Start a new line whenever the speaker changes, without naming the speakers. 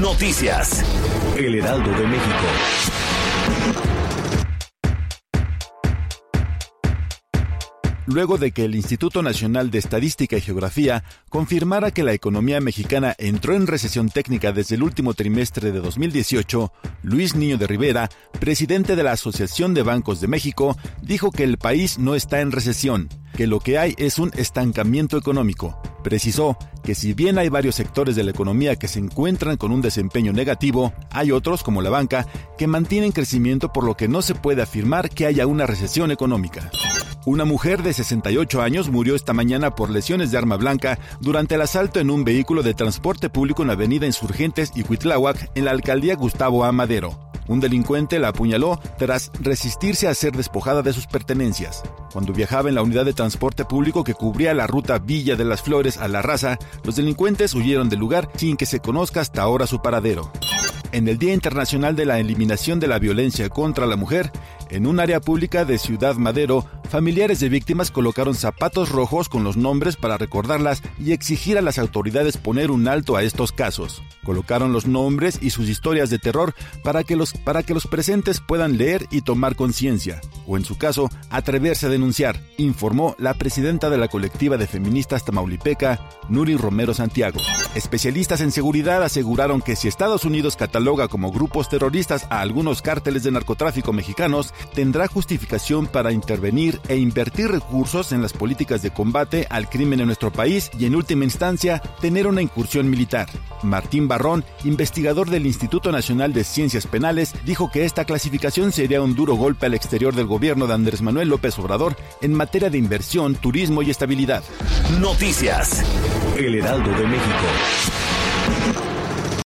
Noticias. El Heraldo de México.
luego de que el Instituto Nacional de Estadística y Geografía confirmara que la economía mexicana entró en recesión técnica desde el último trimestre de 2018, Luis Niño de Rivera, presidente de la Asociación de Bancos de México, dijo que el país no está en recesión, que lo que hay es un estancamiento económico. Precisó que si bien hay varios sectores de la economía que se encuentran con un desempeño negativo, hay otros, como la banca, que mantienen crecimiento por lo que no se puede afirmar que haya una recesión económica. Una mujer de 68 años murió esta mañana por lesiones de arma blanca durante el asalto en un vehículo de transporte público en la avenida Insurgentes y Cuitláhuac, en la alcaldía Gustavo A. Un delincuente la apuñaló tras resistirse a ser despojada de sus pertenencias. Cuando viajaba en la unidad de transporte público que cubría la ruta Villa de las Flores a La Raza, los delincuentes huyeron del lugar sin que se conozca hasta ahora su paradero. En el Día Internacional de la Eliminación de la Violencia contra la Mujer, en un área pública de Ciudad Madero, familiares de víctimas colocaron zapatos rojos con los nombres para recordarlas y exigir a las autoridades poner un alto a estos casos. Colocaron los nombres y sus historias de terror para que los, para que los presentes puedan leer y tomar conciencia, o en su caso, atreverse a denunciar, informó la presidenta de la colectiva de feministas Tamaulipeca, Nuri Romero Santiago. Especialistas en seguridad aseguraron que si Estados Unidos como grupos terroristas a algunos cárteles de narcotráfico mexicanos, tendrá justificación para intervenir e invertir recursos en las políticas de combate al crimen en nuestro país y en última instancia tener una incursión militar. Martín Barrón, investigador del Instituto Nacional de Ciencias Penales, dijo que esta clasificación sería un duro golpe al exterior del gobierno de Andrés Manuel López Obrador en materia de inversión, turismo y estabilidad.
Noticias. El Heraldo de México.